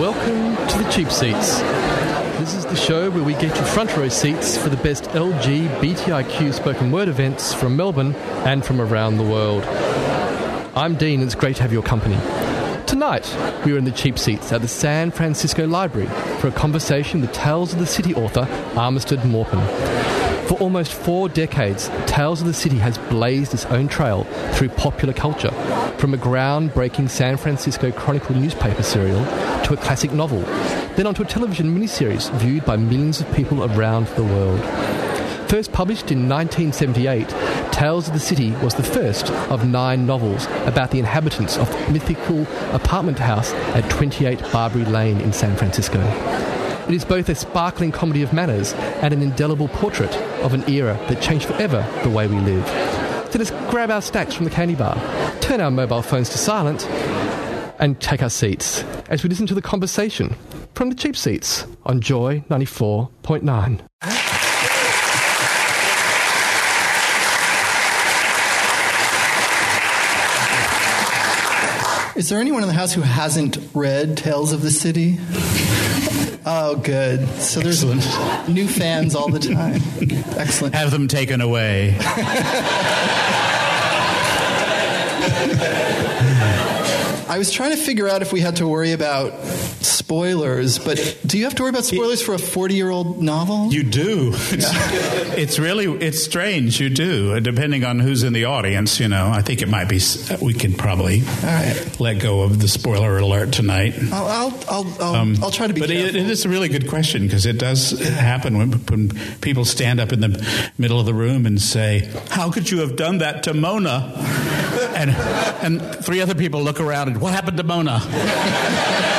Welcome to the Cheap Seats. This is the show where we get you front row seats for the best LGBTIQ spoken word events from Melbourne and from around the world. I'm Dene, it's great to have your company. Tonight, we are in the cheap seats at the San Francisco Library for a conversation with Tales of the City author Armistead Maupin. For almost four decades, Tales of the City has blazed its own trail through popular culture, from a groundbreaking San Francisco Chronicle newspaper serial to a classic novel, then onto a television miniseries viewed by millions of people around the world. First published in 1978, Tales of the City was the first of nine novels about the inhabitants of the mythical apartment house at 28 Barbary Lane in San Francisco. It is both a sparkling comedy of manners and an indelible portrait of an era that changed forever the way we live. So let's grab our stacks from the candy bar, turn our mobile phones to silent, and take our seats as we listen to the conversation from the cheap seats on Joy 94.9. Is there anyone in the house who hasn't read Tales of the City? Oh, good. So there's new fans all the time. Excellent. Have them taken away. I was trying to figure out if we had to worry about spoilers, but do you have to worry about spoilers for a 40 year old novel? You do. It's, it's really it's strange. You do, depending on who's in the audience. You know, I think it might be. We could probably right. let go of the spoiler alert tonight. I'll, I'll, I'll, I'll, I'll try to be Um, But it, it is a really good question because it does happen when, when people stand up in the middle of the room and say, "How could you have done that to Mona?" And and three other people look around and, "What happened to Mona?"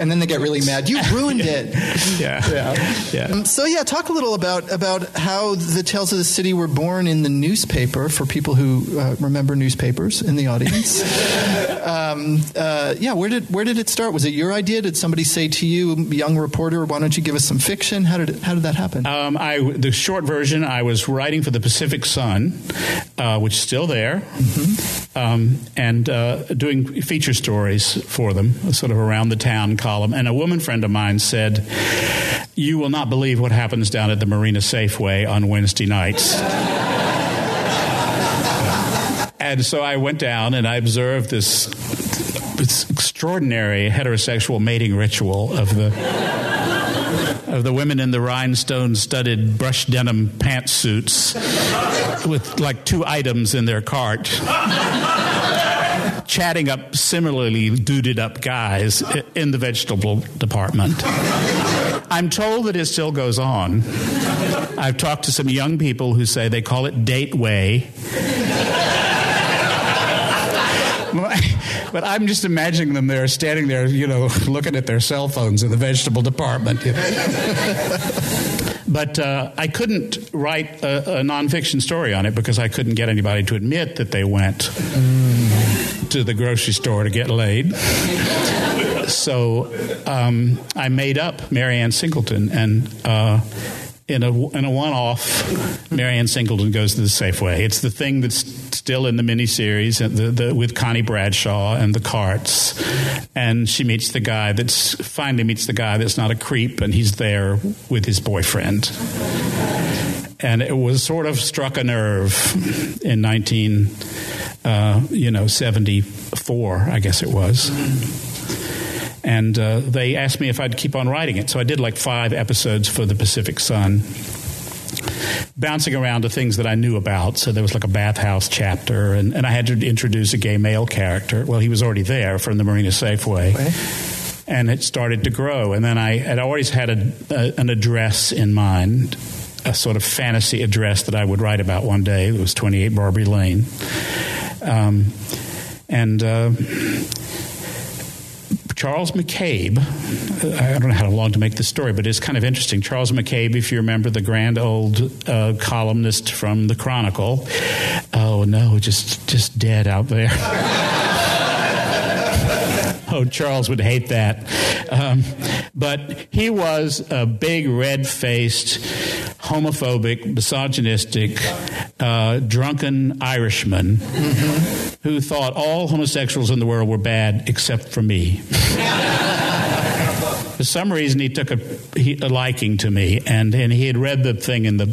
and then they get really mad. You ruined it. Yeah, Yeah. yeah. Um, so yeah, talk a little about about how the Tales of the City were born in the newspaper for people who uh, remember newspapers in the audience. um, uh, yeah, where did where did it start? Was it your idea? Did somebody say to you, young reporter, why don't you give us some fiction? How did it, how did that happen? Um, I, the short version, I was writing for the Pacific Sun, uh, which is still there, um, and uh, doing feature stories for them, sort of around the town column. And a woman friend of mine said, "You will not believe what happens down at the Marina Safeway on Wednesday nights." And so I went down and I observed this, this extraordinary heterosexual mating ritual of the of the women in the rhinestone studded brush denim pantsuits with like two items in their cart chatting up similarly duded up guys in the vegetable department. I'm told that it still goes on. I've talked to some young people who say they call it date way. But I'm just imagining them there standing there, you know, looking at their cell phones in the vegetable department. But uh, I couldn't write a, a nonfiction story on it because I couldn't get anybody to admit that they went to the grocery store to get laid. So um, I made up Marianne Singleton, and uh, in a in a one off, Marianne Singleton goes to the Safeway. It's the thing that's still in the miniseries and the, the, with Connie Bradshaw and the carts, and she meets the guy that's finally meets the guy that's not a creep, and he's there with his boyfriend. And it was sort of struck a nerve in nineteen, uh, you know, seventy four, I guess it was and uh, they asked me if I'd keep on writing it. So I did like five episodes for the Pacific Sun, bouncing around to things that I knew about. So there was like a bathhouse chapter, and, and I had to introduce a gay male character. Well, he was already there from the Marina Safeway. And it started to grow. And then I had always had a, a, an address in mind, a sort of fantasy address that I would write about one day. It was 28 Barbary Lane. Um, and uh, Charles McCabe, I don't know how long to make this story, but it's kind of interesting. Charles McCabe, if you remember the grand old uh, columnist from the Chronicle, oh no, just just dead out there. oh, Charles would hate that. Um, but he was a big, red faced, homophobic, misogynistic, uh, drunken Irishman mm-hmm. who thought all homosexuals in the world were bad except for me. for some reason, he took a, he, a, liking to me, and, and he had read the thing in the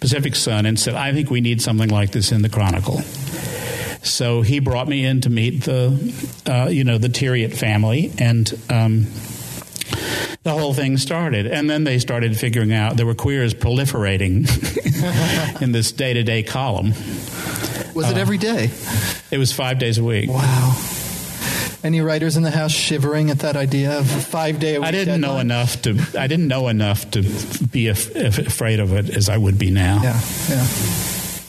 Pacific Sun and said, I think we need something like this in the Chronicle. So he brought me in to meet the, uh, you know, the Thieriot family, and um, the whole thing started. And then they started figuring out there were queers proliferating in this day to day column. Was it uh, every day? It was five days a week. Wow. Any writers in the house shivering at that idea of five day a week? I didn't deadline? know enough to. I didn't know enough to be af- afraid of it as I would be now. Yeah, yeah.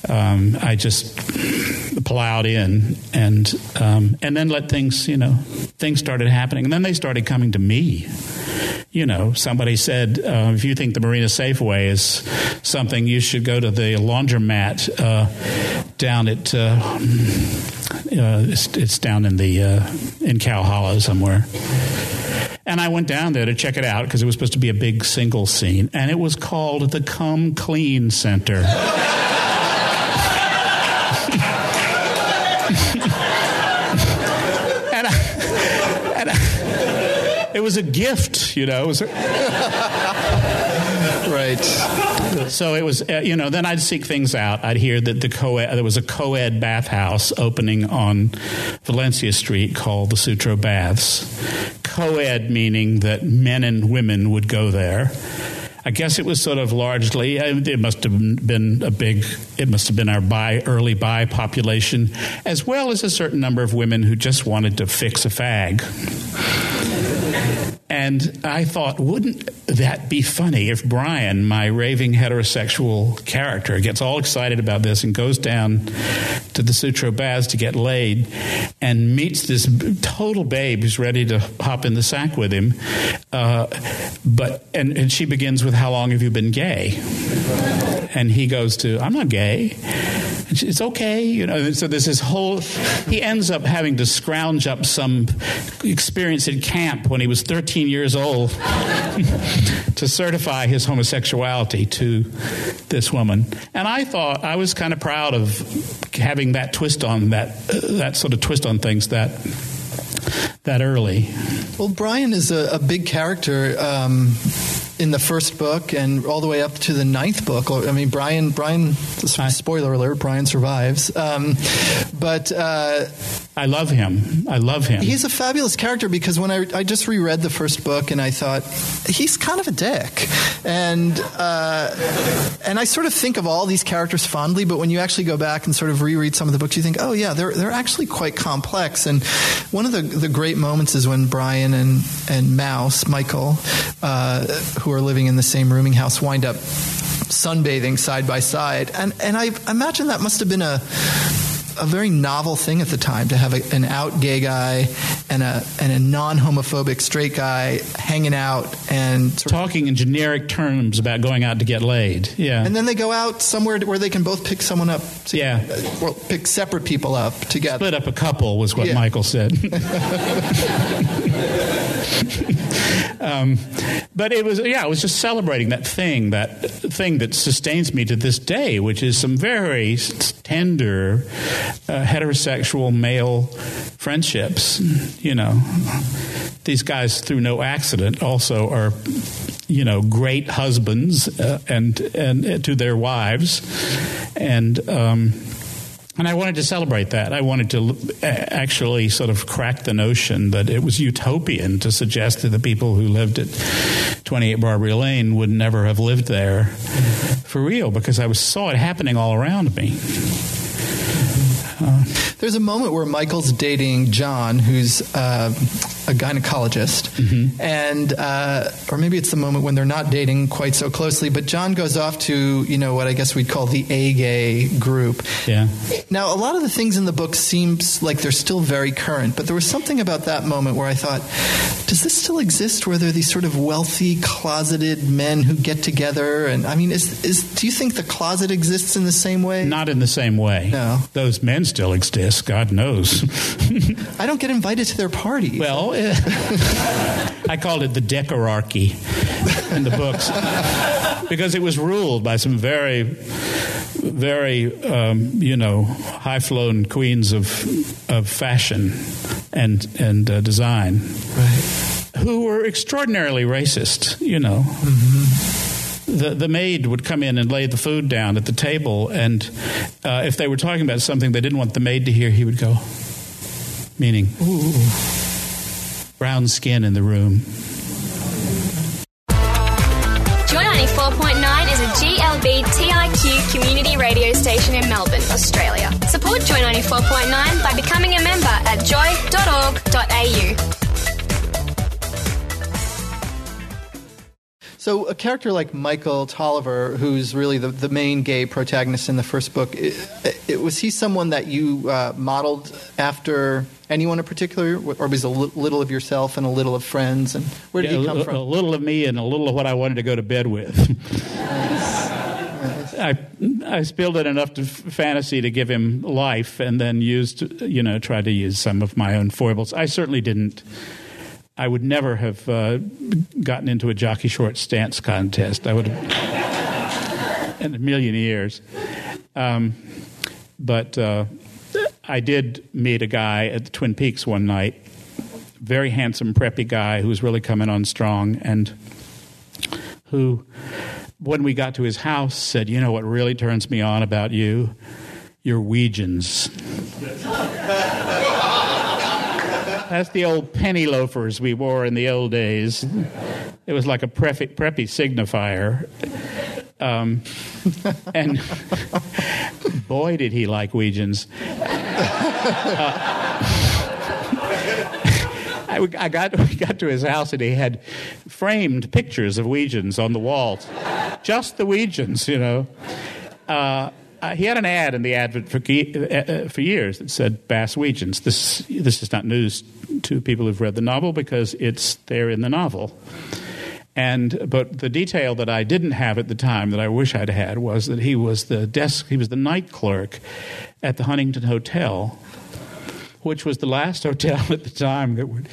Um, I just plowed in and um, and then let things you know things started happening. And then they started coming to me. You know somebody said uh, if you think the marina safeway is something you should go to the laundromat uh, down at uh, uh it's, it's, down in the uh, in cow hollow somewhere. And I went down there to check it out because it was supposed to be a big single scene, and it was called the Come Clean Center. It was a gift, you know. right. So it was, uh, you know. Then I'd seek things out. I'd hear that the co-ed, there was a co-ed bathhouse opening on Valencia Street called the Sutro Baths. Co-ed meaning that men and women would go there. I guess it was sort of largely, uh, it must have been a big, it must have been our bi, early bi population, as well as a certain number of women who just wanted to fix a fag. And I thought, wouldn't that be funny if Brian, my raving heterosexual character, gets all excited about this and goes down to the Sutro Baths to get laid and meets this total babe who's ready to hop in the sack with him. Uh, but and, and she begins with, "How long have you been gay?" And he goes to, "I'm not gay." It's okay, you know. So there's this whole. He ends up having to scrounge up some experience in camp when he was 13 years old to certify his homosexuality to this woman. And I thought I was kind of proud of having that twist on that uh, that sort of twist on things that that early. Well, Brian is a, a big character. Um, in the first book and all the way up to the ninth book. I mean, Brian, Brian, spoiler alert, Brian survives. Um, but uh, I love him. I love him. He's a fabulous character because when I, I just reread the first book and I thought he's kind of a dick, and uh, and I sort of think of all these characters fondly, but when you actually go back and sort of reread some of the books, you think, oh yeah, they're they're actually quite complex. And one of the the great moments is when Brian and and Mouse Michael, uh, who are living in the same rooming house wind up sunbathing side by side. And, and I imagine that must have been a, a very novel thing at the time to have a, an out gay guy and a and a non homophobic straight guy hanging out and talking in generic terms about going out to get laid. Yeah, and then they go out somewhere where they can both pick someone up. To, yeah, uh, well, pick separate people up together. Split up a couple was what yeah. Michael said. um, but it was yeah, it was just celebrating that thing, that thing that sustains me to this day, which is some very tender uh, heterosexual male friendships. You know, these guys through no accident also are you know great husbands uh, and and uh, to their wives and. Um, and I wanted to celebrate that. I wanted to actually sort of crack the notion that it was utopian to suggest that the people who lived at 28 Barbary Lane would never have lived there for real because I saw it happening all around me. Uh, There's a moment where Michael's dating John, who's uh, a gynecologist, Mm-hmm. and uh, or maybe it's the moment when they're not dating quite so closely. But John goes off to you know what I guess we'd call the A gay group. Yeah. Now, a lot of the things in the book seems like they're still very current, but there was something about that moment where I thought, does this still exist? Where there are these sort of wealthy, closeted men who get together, and I mean, is is do you think the closet exists in the same way? Not in the same way. No. Those men still exist, God knows. I don't get invited to their parties. well, I called it the decorarchy in the books. Because it was ruled by some very, very, um, you know, high flown queens of, of fashion and, and uh, design. Right. who were extraordinarily racist, you know. The, the maid would come in and lay the food down at the table, and uh, if they were talking about something they didn't want the maid to hear, he would go, meaning, brown skin in the room. Joy 94.9 is a GLBTIQ community radio station in Melbourne, Australia. Support Joy 94.9 by becoming a member So, a character like Michael Tolliver, who's really the, the main gay protagonist in the first book, it, it, was he someone that you uh, modeled after anyone in particular, or was a little of yourself and a little of friends? And where did Yeah, come a- from? a little of me and a little of what I wanted to go to bed with. I, I spilled it enough to f- fantasy to give him life, and then used, you know, tried to use some of my own foibles. I certainly didn't. I would never have uh, gotten into a jockey short stance contest. I would have in a million years. Um, but uh, I did meet a guy at the Twin Peaks one night, very handsome, preppy guy who was really coming on strong, and who, when we got to his house, said, "You know what really turns me on about you? Your Weejuns." That's the old penny loafers we wore in the old days. It was like a preppy, preppy signifier. Um, and boy, did he like Weejuns. I, I got we got to his house and he had framed pictures of Weejuns on the walls, just the Weejuns, you know. Uh, uh, he had an ad in the Advent for, uh, uh, for years that said Bass Weejuns. This this is not news to people who've read the novel because it's there in the novel. And but the detail that I didn't have at the time that I wish I'd had was that he was the desk he was the night clerk at the Huntington Hotel which was the last hotel at the time that would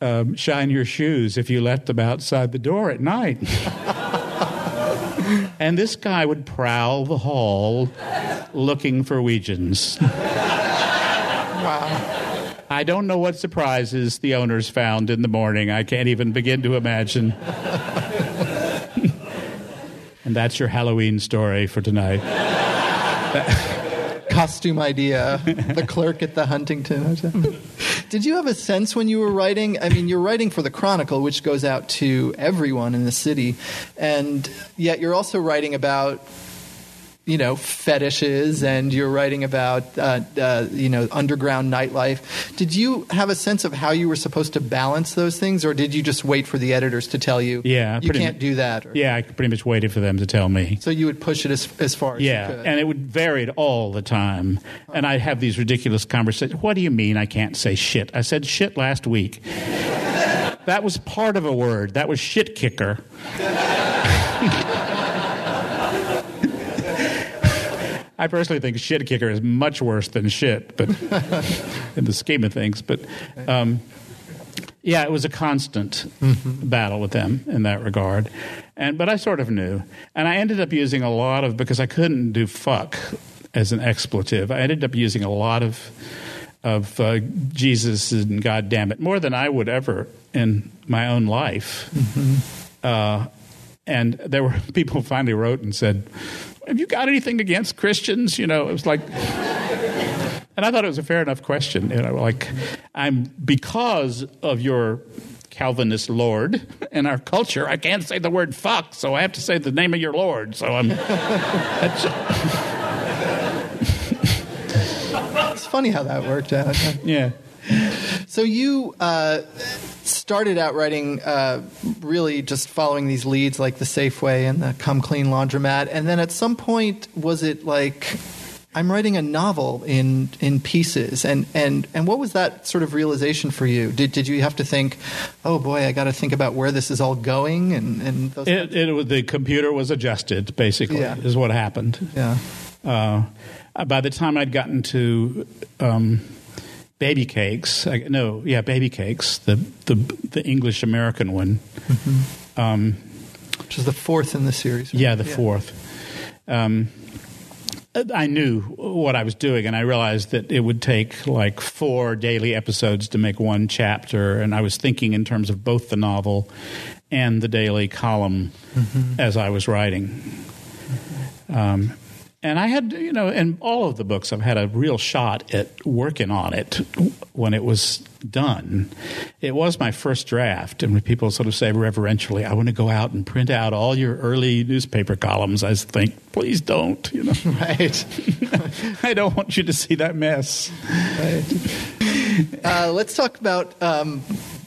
um, shine your shoes if you left them outside the door at night. and this guy would prowl the hall looking for Weejuns. wow. I don't know what surprises the owners found in the morning. I can't even begin to imagine. and that's your Halloween story for tonight. Costume idea, the clerk at the Huntington Hotel. Did you have a sense when you were writing? I mean, you're writing for the Chronicle, which goes out to everyone in the city, and yet you're also writing about you know fetishes and you're writing about uh, uh, you know underground nightlife did you have a sense of how you were supposed to balance those things or did you just wait for the editors to tell you Yeah, you can't mu- do that or, Yeah, I pretty much waited for them to tell me. so you would push it as, as far as Yeah, and it would varied all the time. And I'd have these ridiculous conversations. What do you mean I can't say shit? I said shit last week. that was part of a word. That was shit kicker. I personally think shit kicker is much worse than shit, but in the scheme of things. But um, yeah, it was a constant battle with them in that regard. And but I sort of knew, and I ended up using a lot of because I couldn't do fuck as an expletive. I ended up using a lot of of uh, Jesus and God damn it more than I would ever in my own life. Uh, and there were people finally wrote and said, "Have you got anything against Christians?" You know, it was like. And I thought it was a fair enough question. You know, like I'm because of your Calvinist Lord and our culture, I can't say the word fuck, so I have to say the name of your Lord. So I'm. That's, funny how that worked out. Yeah. So you uh, started out writing uh, really just following these leads like the Safeway and the Come Clean Laundromat, and then at some point was it like I'm writing a novel in in pieces, and and and what was that sort of realization for you? Did did you have to think, oh boy, I got to think about where this is all going, and and those It, it was the computer was adjusted. Basically, Yeah. is what happened. yeah Uh, by the time I'd gotten to um, Babycakes, I, no, yeah, Babycakes, the the, the English American one. Um, which is the fourth in the series. right? yeah, the fourth. Um, I knew what I was doing, and I realized that it would take like four daily episodes to make one chapter. And I was thinking in terms of both the novel and the daily column as I was writing. Um, and I had, you know, in all of the books, I've had a real shot at working on it when it was done. It was my first draft, and when people sort of say reverentially, "I want to go out and print out all your early newspaper columns," I think, "Please don't," you know. right. I don't want you to see that mess. Uh, let's talk about um,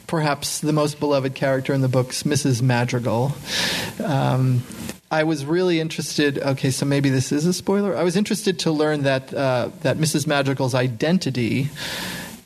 perhaps the most beloved character in the books, Mrs. Madrigal. Um, I was really interested. Okay, so maybe this is a spoiler. I was interested to learn that uh, that Mrs. Madrigal's identity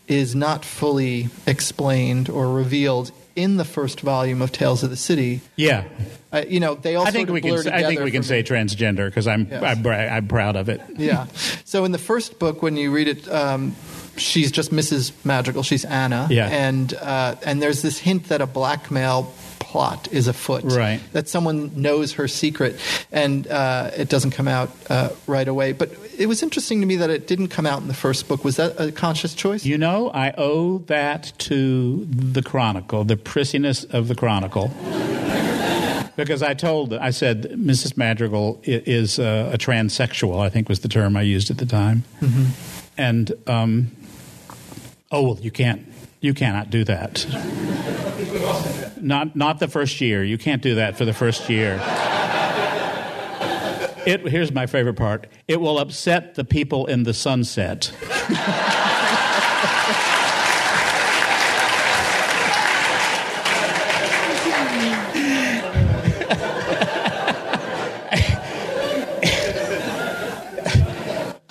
is not fully explained or revealed in the first volume of Tales of the City. Yeah, Uh, you know, they all I think we can. blur Say, I think we can say transgender because I'm Yes. I'm, I'm proud of it. yeah. So in the first book, when you read it, um, she's just Mrs. Madrigal. She's Anna. Yeah. And uh, and there's this hint that a blackmail plot is afoot. Right. That someone knows her secret, and uh, it doesn't come out uh, right away. But it was interesting to me that it didn't come out in the first book. Was that a conscious choice? You know, I owe that to the Chronicle, the prissiness of the Chronicle. Because I told, I said, Mrs. Madrigal is uh, a transsexual, I think was the term I used at the time. And, um, oh, well, you can't, you cannot do that. Not, not the first year. You can't do that for the first year. It, here's my favorite part. It will upset the people in the sunset.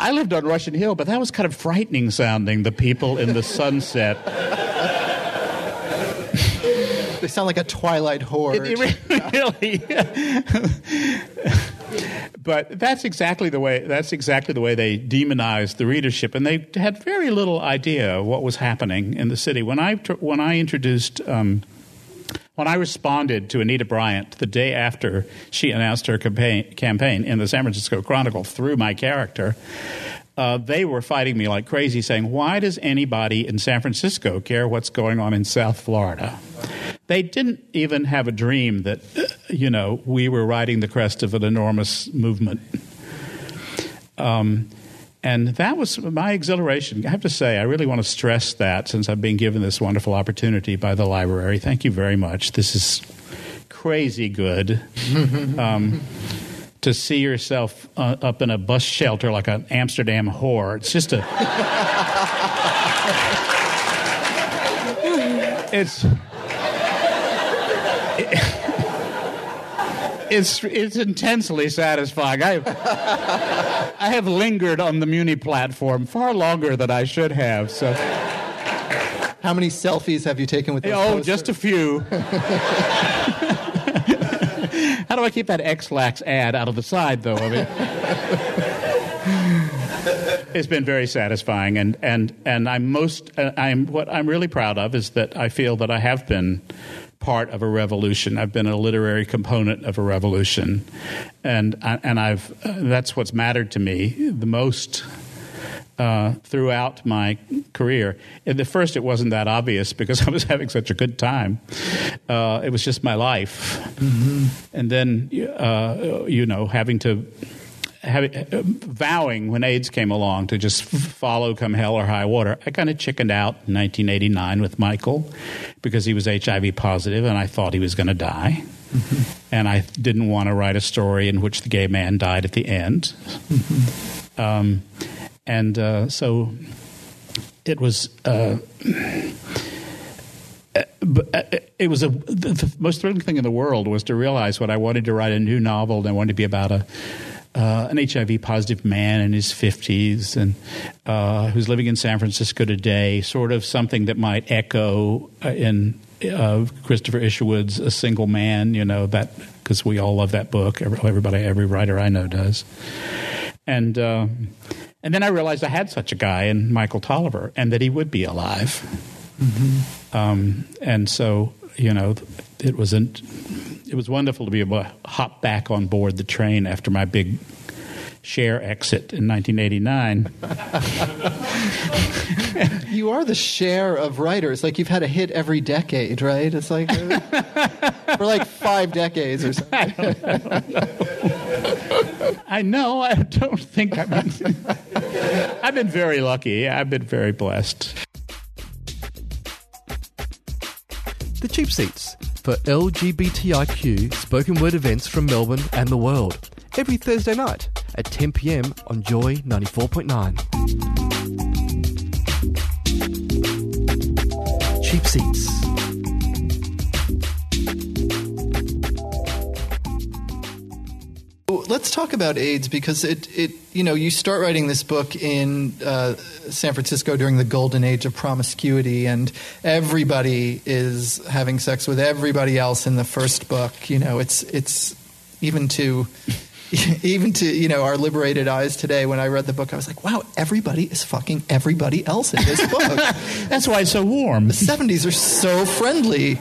I lived on Russian Hill, but that was kind of frightening sounding. The people in the sunset. They sound like a Twilight horde. It- really. but that's exactly the way. That's exactly the way they demonized the readership, and they had very little idea of what was happening in the city. When I when I introduced. Um, when I responded to Anita Bryant the day after she announced her campaign, campaign in the San Francisco Chronicle through my character, uh, they were fighting me like crazy, saying, Why does anybody in San Francisco care what's going on in South Florida? They didn't even have a dream that, uh, you know, we were riding the crest of an enormous movement. Um, and that was my exhilaration. I have to say, I really want to stress that since I've been given this wonderful opportunity by the library. Thank you very much. This is crazy good. um, to see yourself uh, up in a bus shelter like an Amsterdam whore. It's just a. it's. It's it's intensely satisfying. I I have lingered on the Muni platform far longer than I should have. So How many selfies have you taken with oh, posters? just a few. How do I keep that Ex-Lax ad out of the side, though? I mean, it's been very satisfying, and and and I'm most uh, I'm what I'm really proud of is that I feel that I have been part of a revolution. I've been a literary component of a revolution, and I- and I've uh, that's what's mattered to me the most uh, throughout my career. At the first, it wasn't that obvious because I was having such a good time. Uh, it was just my life, and then uh, you know having to. Having, uh, vowing when AIDS came along to just f- follow come hell or high water, I kind of chickened out in 1989 with Michael because he was HIV positive and I thought he was going to die. And I didn't want to write a story in which the gay man died at the end. Um, and uh, so it was. Uh, it was a the most thrilling thing in the world was to realize what I wanted to write a new novel and I wanted to be about a uh, an HIV positive man in his 50s and uh, who's living in San Francisco today, sort of something that might echo uh, in uh, Christopher Isherwood's A Single Man, you know, that because we all love that book. Everybody, every writer I know does. And, uh, and then I realized I had such a guy in Michael Tolliver and that he would be alive. Mm-hmm. Um, and so, you know, it was not it was wonderful to be able to hop back on board the train after my big Cher exit in 1989. you are the Cher of writers. Like you've had a hit every decade, right? It's like for like five decades or something. I know. I don't think I've been. I've been very lucky. I've been very blessed. The cheap seats for LGBTIQ spoken word events from Melbourne and the world every Thursday night at 10 pm on Joy 94.9. Cheap seats. Let's talk about AIDS because it, it you know you start writing this book in uh, San Francisco during the golden age of promiscuity, and everybody is having sex with everybody else in the first book. You know, it's it's even to even to you know our liberated eyes today. When I read the book, I was like, wow, everybody is fucking everybody else in this book. That's why it's so warm. The '70s are so friendly.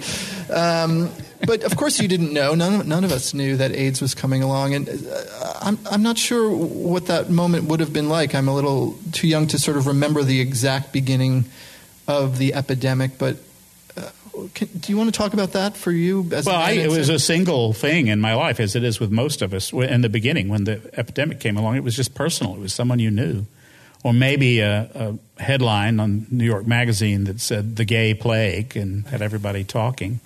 Um, but of course, you didn't know. None, none of us knew that AIDS was coming along, and uh, I'm I'm not sure what that moment would have been like. I'm a little too young to sort of remember the exact beginning of the epidemic. But uh, can, do you want to talk about that for you? well, I, it was a single thing in my life, as it is with most of us. In the beginning, when the epidemic came along, it was just personal. It was someone you knew or maybe a, a, headline on New York Magazine that said "the gay plague" and had everybody talking.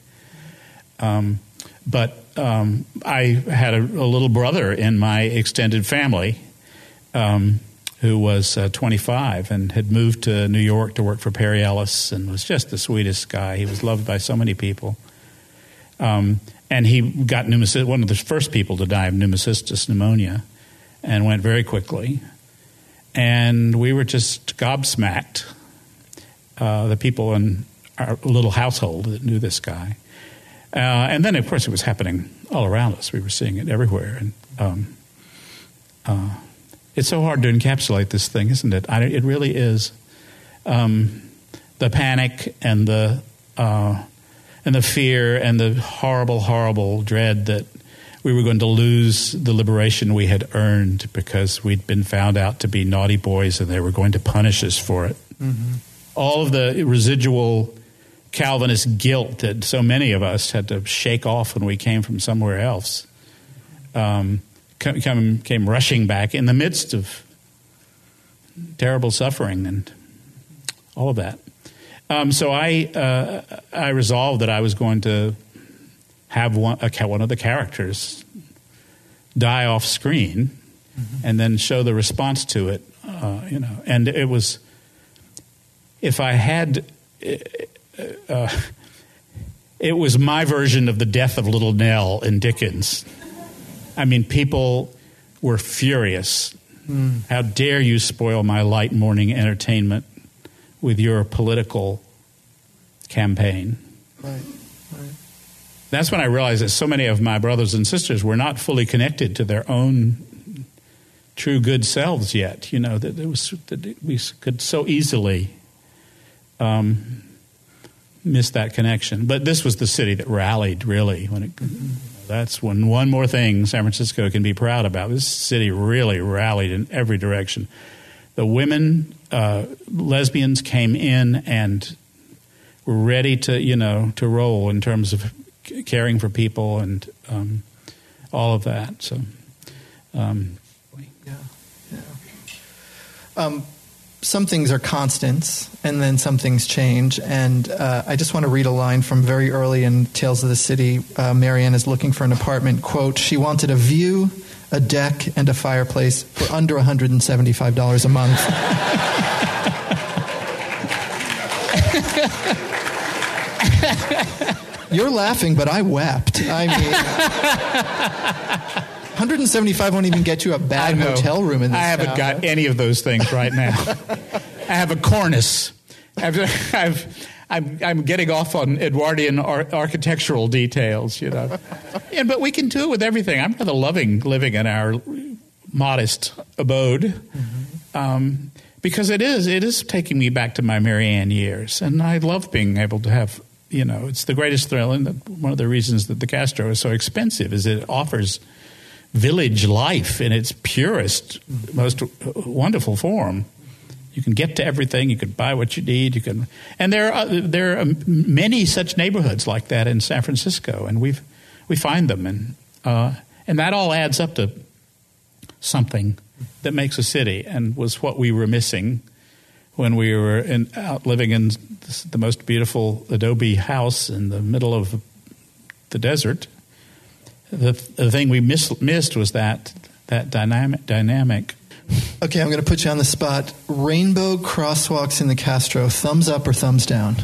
Um, but um, I had a, a, little brother in my extended family um, who was uh, 25 and had moved to New York to work for Perry Ellis and was just the sweetest guy. He was loved by so many people. Um, and he got pneumocystis, one of the first people to die of pneumocystis pneumonia, and went very quickly. And we were just gobsmacked, uh, the people in our little household that knew this guy. Uh, and then, of course, it was happening all around us. We were seeing it everywhere. And um, uh, it's so hard to encapsulate this thing, isn't it? I, it really is. Um, the panic and the uh, and the fear and the horrible, horrible dread that we were going to lose the liberation we had earned because we'd been found out to be naughty boys and they were going to punish us for it. Mm-hmm. All of the residual Calvinist guilt that so many of us had to shake off when we came from somewhere else um, come, came rushing back in the midst of terrible suffering and all of that. Um, so I uh, I resolved that I was going to have one a, one of the characters die off screen mm-hmm. and then show the response to it. Uh, you know, and it was if I had uh, it was my version of the death of Little Nell in Dickens. I mean, people were furious. Mm. How dare you spoil my light morning entertainment with your political campaign? Right, right. That's when I realized that so many of my brothers and sisters were not fully connected to their own true good selves yet. You know that it was that we could so easily um, missed that connection. But this was the city that rallied really when it. That's when one more thing San Francisco can be proud about. This city really rallied in every direction. The women, uh, lesbians came in and were ready to, you know, to roll in terms of caring for people and um, all of that. So, um, yeah, yeah. Um, some things are constants and then some things change. And uh, I just want to read a line from very early in Tales of the City. Uh, Marianne is looking for an apartment. Quote, she wanted a view, a deck, and a fireplace for under $175 a month. You're laughing, but I wept. I mean, 175 won't even get you a bad hotel room in this I haven't town. got any of those things right now. I have a cornice. I've, I've, I'm, I'm getting off on Edwardian ar- architectural details, you know. But we can do it with everything. I'm rather loving living in our modest abode um, because it is it is taking me back to my Marianne years, and I love being able to have you know it's the greatest thrill, and one of the reasons that the Castro is so expensive is it offers village life in its purest, most wonderful form. You can get to everything. You can buy what you need. You can, and there are there are many such neighborhoods like that in San Francisco, and we've we find them, and uh, and that all adds up to something that makes a city, and was what we were missing when we were in, out living in the most beautiful adobe house in the middle of the desert. The, the thing we miss, missed was that that dynamic dynamic Okay, I'm going to put you on the spot. Rainbow crosswalks in the Castro, thumbs up or thumbs down?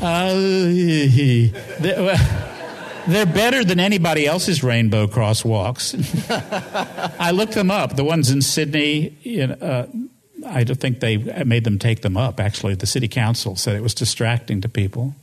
Uh, they're, better than anybody else's rainbow crosswalks. I looked them up. The ones in Sydney, you know, uh, I think they made them take them up. Actually, the city council said it was distracting to people.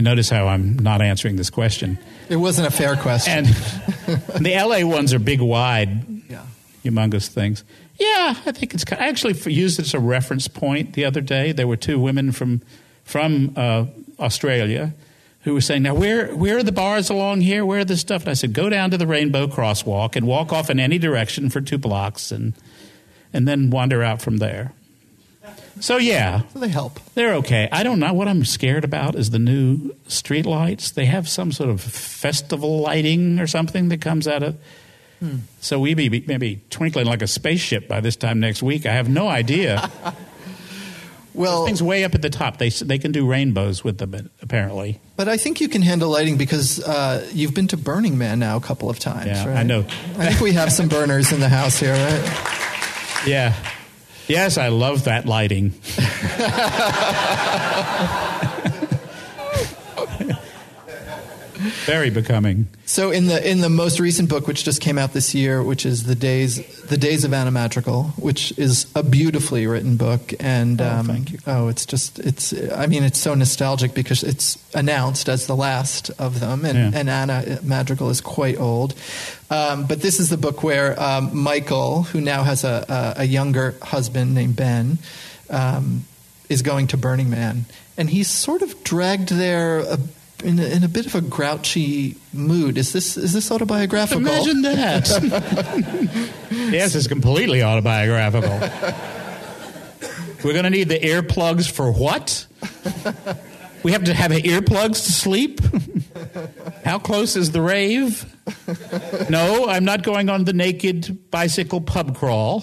You notice how I'm not answering this question. It wasn't a fair question. And the LA ones are big, wide, yeah. humongous things. Yeah, I think it's. I actually used it as a reference point the other day. There were two women from from uh, Australia who were saying, "Now, where where are the bars along here? Where are the stuff?" And I said, "Go down to the Rainbow Crosswalk and walk off in any direction for two blocks, and and then wander out from there." So yeah, So they help. they're okay. I don't know what I'm scared about is the new street lights. They have some sort of festival lighting or something that comes out of. So we be maybe twinkling like a spaceship by this time next week. I have no idea. Well, Things way up at the top. They they can do rainbows with them apparently. but I think you can handle lighting because uh, you've been to Burning Man now a couple of times. Yeah, right? I know. I think we have some burners in the house here, right? Yeah. Yes, I love that lighting. Very becoming. So in the in the most recent book, which just came out this year, which is the days the days of Anna Madrigal, which is a beautifully written book, and Oh, um, thank you. oh, it's just it's I mean it's so nostalgic because it's announced as the last of them, and, Yeah. and Anna Madrigal is quite old. Um, but this is the book where um, Michael, who now has a, a, a younger husband named Ben, um, is going to Burning Man, and he's sort of dragged there. A, in a, in a bit of a grouchy mood. Is this is this autobiographical? Imagine that. yes, it's completely autobiographical. We're going to need the earplugs for what? We have to have earplugs to sleep? How close is the rave? No, I'm not going on the naked bicycle pub crawl.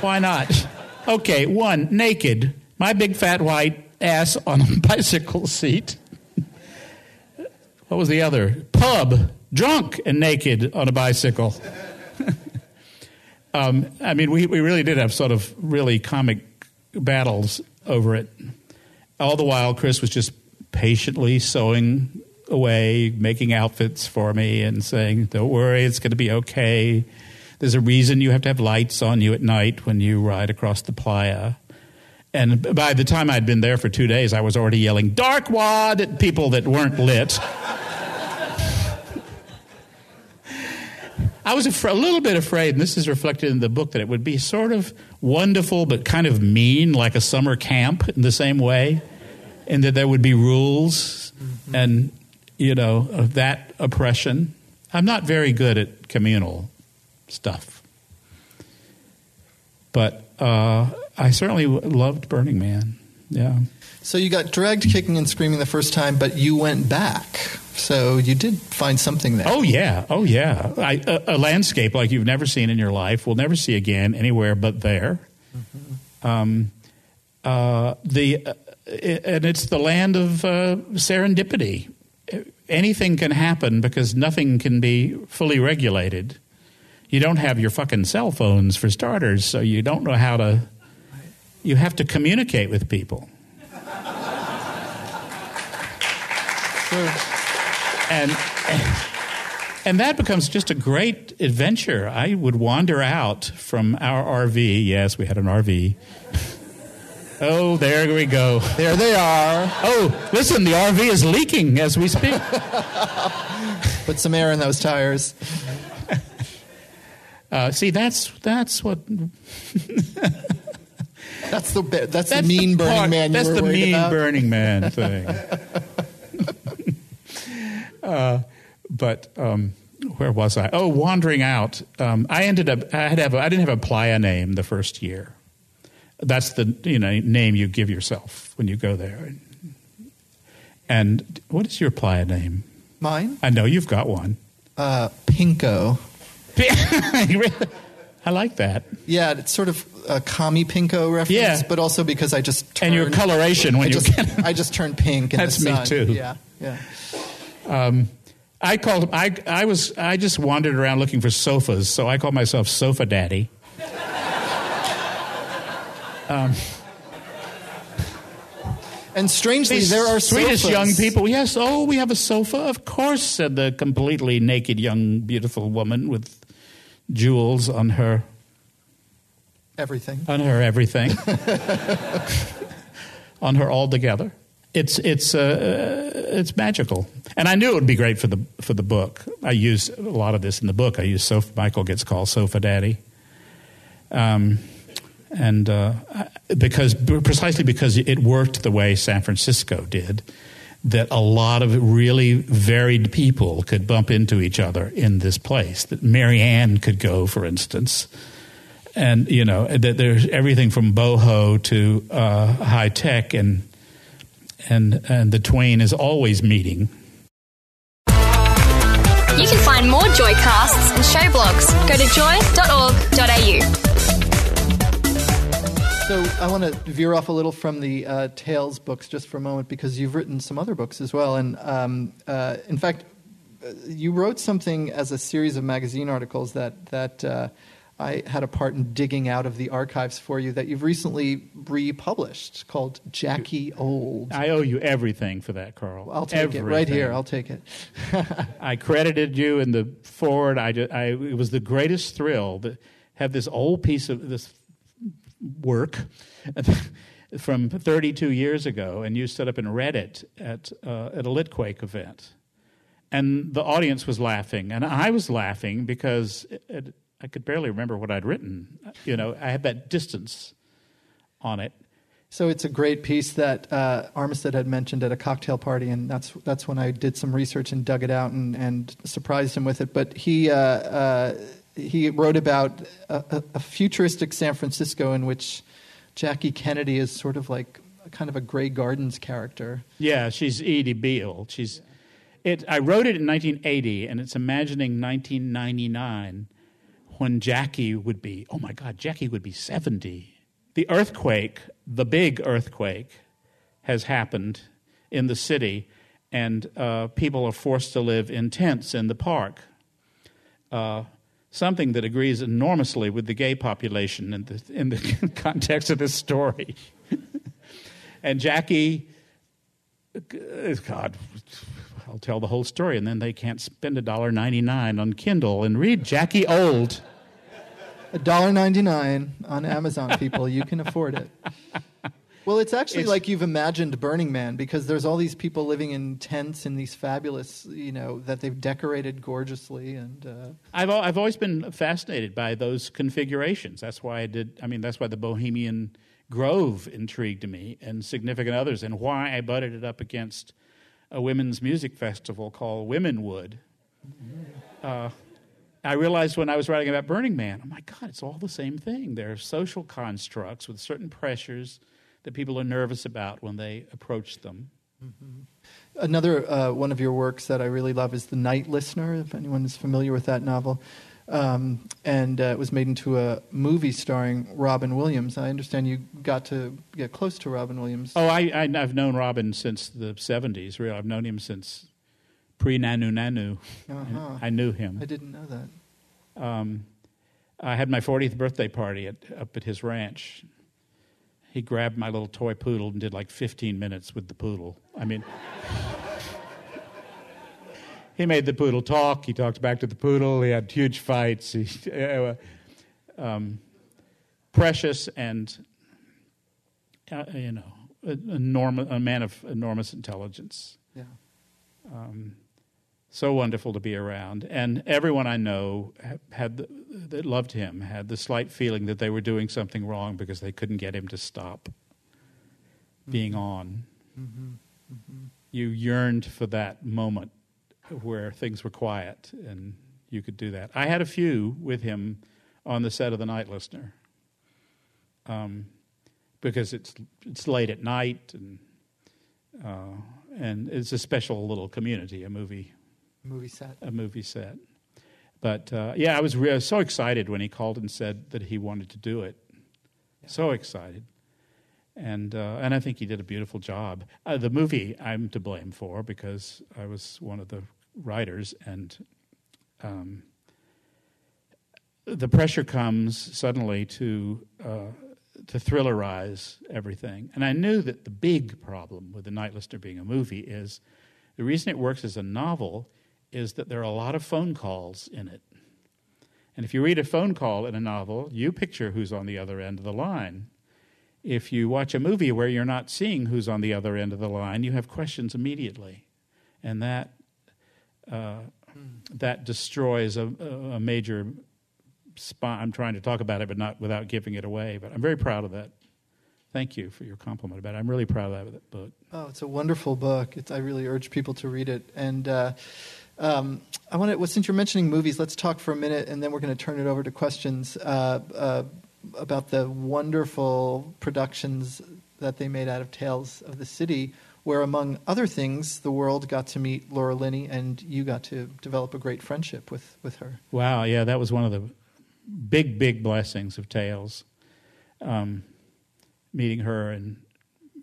Why not? Okay, one, naked. My big fat white ass on a bicycle seat. What was the other? Pub, drunk and naked on a bicycle. um, I mean, we, we really did have sort of really comic battles over it. All the while, Chris was just patiently sewing away, making outfits for me, and saying, Don't worry, it's going to be okay. There's a reason you have to have lights on you at night when you ride across the playa. And by the time I'd been there for two days, I was already yelling "Dark Wad" at people that weren't lit. I was afra- a little bit afraid, and this is reflected in the book, that it would be sort of wonderful but kind of mean, like a summer camp in the same way, and that there would be rules and, you know, of that oppression. I'm not very good at communal stuff, but uh, I certainly w- loved Burning Man. Yeah. So you got dragged kicking and screaming the first time, but you went back. So you did find something there. Oh yeah, oh yeah. I, a, a landscape like you've never seen in your life, will never see again anywhere but there. Um, uh, the uh, and it's the land of uh, serendipity. Anything can happen because nothing can be fully regulated. You don't have your fucking cell phones for starters, so you don't know how to. You have to communicate with people. true. And, and that becomes just a great adventure. I would wander out from our RV. Yes, we had an RV. Oh, there we go. There they are. Oh, listen, the RV is leaking as we speak. Put some air in those tires. Uh, see, that's that's what That's the that's, that's the mean Burning part- Man. You That's the mean about. Burning Man thing. Uh, but um, where was I? Oh, wandering out. Um, I ended up. I had have. A, I didn't have a playa name the first year. That's the you know name you give yourself when you go there. And what is your playa name? Mine, I know you've got one. uh, Pinko. I like that. Yeah, it's sort of a commie Pinko reference, Yeah. but also because I just And your coloration when I you just, I just turned pink in That's the me too. Yeah, yeah. Um, I called. I I was. I just wandered around looking for sofas, so I called myself Sofa Daddy. And strangely, These there are Swedish young people. Yes. Oh, we have a sofa. Of course," said the completely naked young beautiful woman with jewels on her Everything. on her everything, on her altogether. It's it's uh, it's magical, and I knew it would be great for the for the book. I use a lot of this in the book. I use Sofa. Michael gets called Sofa Daddy, um, and uh, because precisely because it worked the way San Francisco did, that a lot of really varied people could bump into each other in this place. That Mary Ann could go, for instance and you know that there's everything from boho to uh, high tech, and and and the twain is always meeting. You can find more Joycasts and show blogs. Go to joy.org.au. So I want to veer off a little from the uh, Tales books just for a moment because you've written some other books as well. And um, uh, in fact, uh, you wrote something as a series of magazine articles that that uh, I had a part in digging out of the archives for you that you've recently republished called Jackie Old. I owe you everything for that, Karl. I'll take it right here. I'll take it. I credited you in the forward. I, ju- I it was the greatest thrill to have this old piece of this work from 32 years ago, and you stood up and read it at uh, at a Litquake event, and the audience was laughing, and I was laughing because it, I could barely remember what I'd written. You know, I had that distance on it. So it's a great piece that uh, Armistead had mentioned at a cocktail party, and that's that's when I did some research and dug it out and, and surprised him with it. But he uh, uh, he wrote about a, a- futuristic San Francisco in which Jackie Kennedy is sort of like a kind of a Grey Gardens character. Yeah, she's Edie Beale. She's it. I wrote it in 1980, and it's imagining 1999 when Jackie would be. Oh my God, Jackie would be 70. The earthquake, the big earthquake, has happened in the city, and uh, people are forced to live in tents in the park. Uh, something that agrees enormously with the gay population in the, in the context of this story. and Jackie God, I'll tell the whole story, and then they can't spend a dollar ninety nine on Kindle and read Jackie Old. $1.99 on Amazon, people. You can afford it. Well, it's actually It's- like you've imagined Burning Man because there's all these people living in tents in these fabulous, you know, that they've decorated gorgeously. And uh, I've al- I've always been fascinated by those configurations. That's why I did. I mean, that's why the Bohemian Grove intrigued me, and significant others, and why I butted it up against a women's music festival called Wimminwood. Uh, I realized when I was writing about Burning Man, oh my God, it's all the same thing. There are social constructs with certain pressures that people are nervous about when they approach them. another uh, one of your works that I really love is The Night Listener, if anyone is familiar with that novel. Um, and uh, it was made into a movie starring Robin Williams. I understand you got to get close to Robin Williams. Oh, I, I, I've known Robin since the 70s, really. I've known him since pre Nanu Nanu. Uh-huh. I knew him. I didn't know that. um, I had my 40th birthday party at, up at his ranch. He grabbed my little toy poodle and did like 15 minutes with the poodle. I mean, he made the poodle talk. He talked back to the poodle. He had huge fights. He, uh, um, precious and uh, you know, enormous, a man of enormous intelligence. Yeah. Um, so wonderful to be around, and everyone I know had the, that loved him had the slight feeling that they were doing something wrong because they couldn't get him to stop mm-hmm. being on. Mm-hmm. Mm-hmm. You yearned for that moment where things were quiet and you could do that. I had a few with him on the set of The Night Listener um, because it's it's late at night and uh, and it's a special little community, a movie movie set, a movie set. But uh, yeah, I was re- so excited when he called and said that he wanted to do it. Yeah. So excited and uh, and I think he did a beautiful job. Uh, the movie I'm to blame for because I was one of the writers, and um, the pressure comes suddenly to uh, to thrillerize everything. And I knew that the big problem with The Night Listener being a movie is the reason it works as a novel is that there are a lot of phone calls in it. And if you read a phone call in a novel, you picture who's on the other end of the line if you watch a movie where you're not seeing who's on the other end of the line, you have questions immediately, and that uh, that destroys a, a major spot. I'm trying to talk about it, but not without giving it away. But I'm very proud of that. Thank you for your compliment about it. I'm really proud of that book. Oh, it's a wonderful book. It's, I really urge people to read it. And uh, um, I want to, well, since you're mentioning movies, let's talk for a minute, and then we're going to turn it over to questions. Uh, uh, about the wonderful productions that they made out of Tales of the City, where, among other things, the world got to meet Laura Linney and you got to develop a great friendship with, with her. Wow, yeah, that was one of the big, big blessings of Tales. Um, meeting her and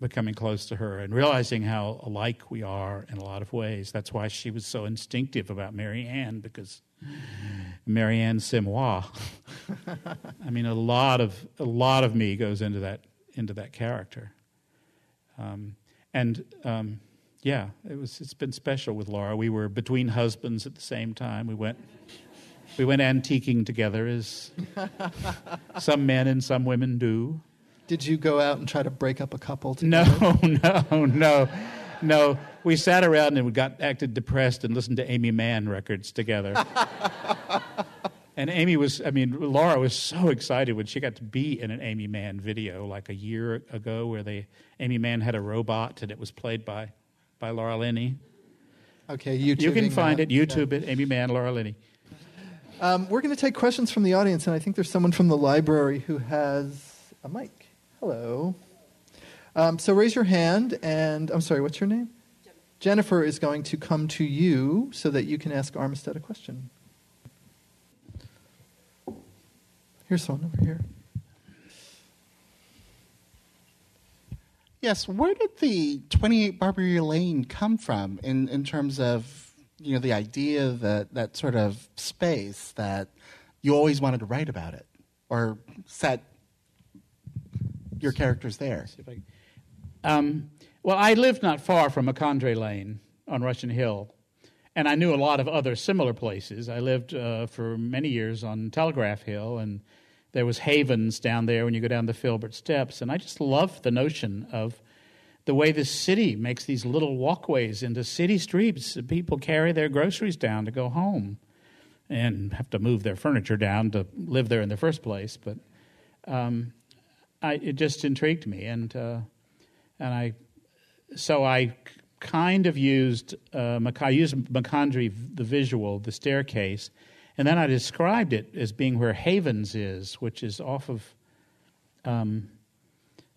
becoming close to her and realizing how alike we are in a lot of ways. That's why she was so instinctive about Mary Ann, because Mary Ann c'est moi. I mean, a lot of a lot of me goes into that into that character, um, and um, yeah, it was. It's been special with Laura. We were between husbands at the same time. We went we went antiquing together, as some men and some women do. Did you go out and try to break up a couple? Together? No, no, no no, we sat around and we got acted depressed and listened to Aimee Mann records together. and Aimee was, I mean, Laura was so excited when she got to be in an Aimee Mann video like a year ago where they, Aimee Mann had a robot and it was played by, by Laura Linney. Okay, YouTube. You can find that. it, YouTube yeah. it, Aimee Mann, Laura Linney. Um, we're going to take questions from the audience, and I think there's someone from the library who has a mic. Hello. Um, so raise your hand, and I'm sorry, what's your name? Jennifer. Jennifer is going to come to you so that you can ask Armistead a question. Here's one over here. Yes, where did the 28 Barbary Lane come from in, in terms of you know the idea that that sort of space that you always wanted to write about it or set your characters there? Um, well, I lived not far from Macondray Lane on Russian Hill, and I knew a lot of other similar places. I lived uh, for many years on Telegraph Hill, and there was havens down there when you go down the Filbert Steps, and I just love the notion of the way the city makes these little walkways into city streets. People carry their groceries down to go home and have to move their furniture down to live there in the first place. But um, I, it just intrigued me, and uh, and I so I kind of used uh, I used Macondray the visual, the staircase, and then I described it as being where Havens is, which is off of um,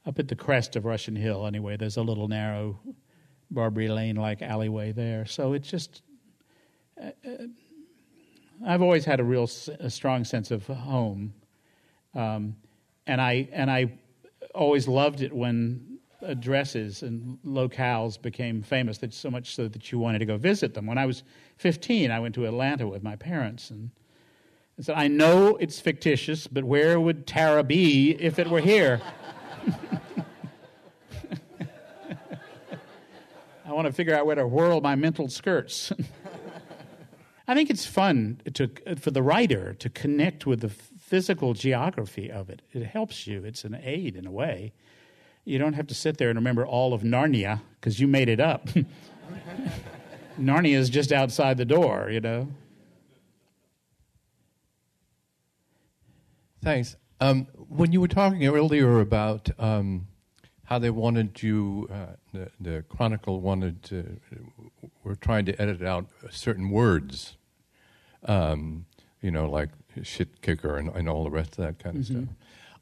up at the crest of Russian Hill. Anyway, there's a little narrow Barbary Lane like alleyway there. So it's just. Uh, uh, I've always had a real a strong sense of home, um, and I and I always loved it when addresses and locales became famous that so much so that you wanted to go visit them. When I was 15, I went to Atlanta with my parents and I said, I know it's fictitious, but where would Tara be if it were here? I want to figure out where to whirl my mental skirts. I think it's fun to for the writer to connect with the physical geography of it. It helps you. It's an aid in a way. You don't have to sit there and remember all of Narnia because you made it up. Narnia is just outside the door, you know. Thanks. Um, when you were talking earlier about um, how they wanted you, uh, the, the, Chronicle wanted to, were trying to edit out certain words, um, you know, like shit kicker and, and, all the rest of that kind of mm-hmm. stuff.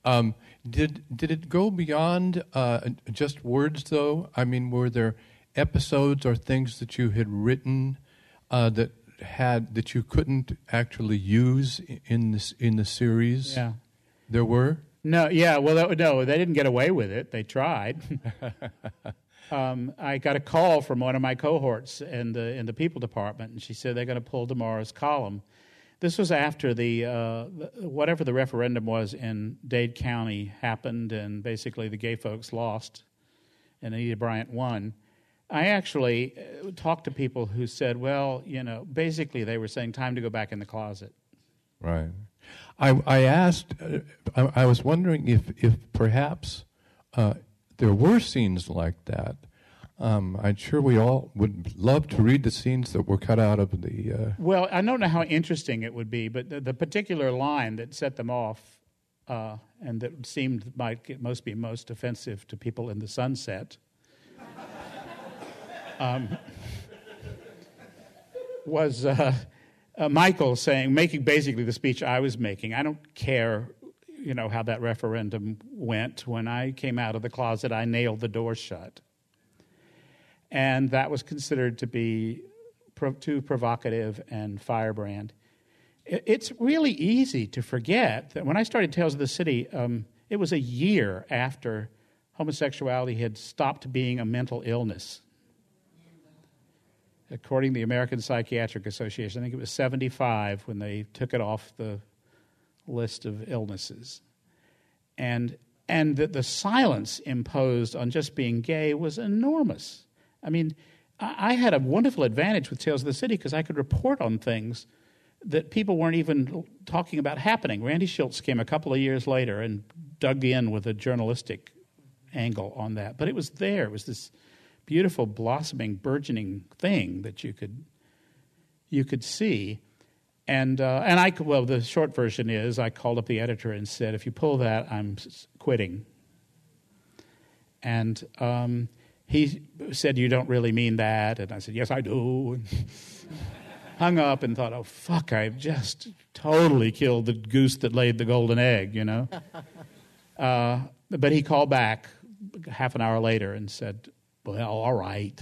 Um, did did it go beyond uh, just words, though? I mean, were there episodes or things that you had written uh, that had that you couldn't actually use in this in the series? Yeah, there were. No, yeah, well, that, no, they didn't get away with it. They tried. um, I got a call from one of my cohorts in the in the people department, and she said they're going to pull tomorrow's column. This was after the uh, whatever the referendum was in Dade County happened, and basically the gay folks lost, and Anita Bryant won. I actually uh, talked to people who said, well, you know, basically they were saying time to go back in the closet. Right. I, I asked, uh, I, I, was wondering if, if perhaps uh, there were scenes like that. Um, I'm sure we all would love to read the scenes that were cut out of the. Uh... Well, I don't know how interesting it would be, but the, the particular line that set them off uh, and that seemed might most be most offensive to people in the sunset um, was uh, uh, Michael saying, making basically the speech I was making. I don't care, you know, how that referendum went. When I came out of the closet, I nailed the door shut, and that was considered to be pro- too provocative and firebrand. It's really easy to forget that when I started Tales of the City, um, it was a year after homosexuality had stopped being a mental illness according to the American Psychiatric Association, I think it was 75 when they took it off the list of illnesses. And, and the, the silence imposed on just being gay was enormous. I mean, I, had a wonderful advantage with Tales of the City because I could report on things that people weren't even talking about happening. Randy Shilts came a couple of years later and dug in with a journalistic angle on that. But it was there. It was this beautiful, blossoming, burgeoning thing that you could you could see. And uh, and I well, the short version is I called up the editor and said, if you pull that, I'm quitting. And um, he said, you don't really mean that, and I said, yes, I do. And hung up and thought, oh fuck, I've just totally killed the goose that laid the golden egg, you know. uh, but he called back half an hour later and said, well, all right.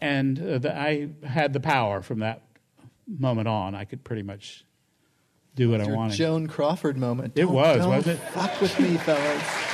And uh, the, I had the power from that moment on. I could pretty much do what I wanted. Joan Crawford moment. It don't, was, don't wasn't it? Fuck with me, fellas.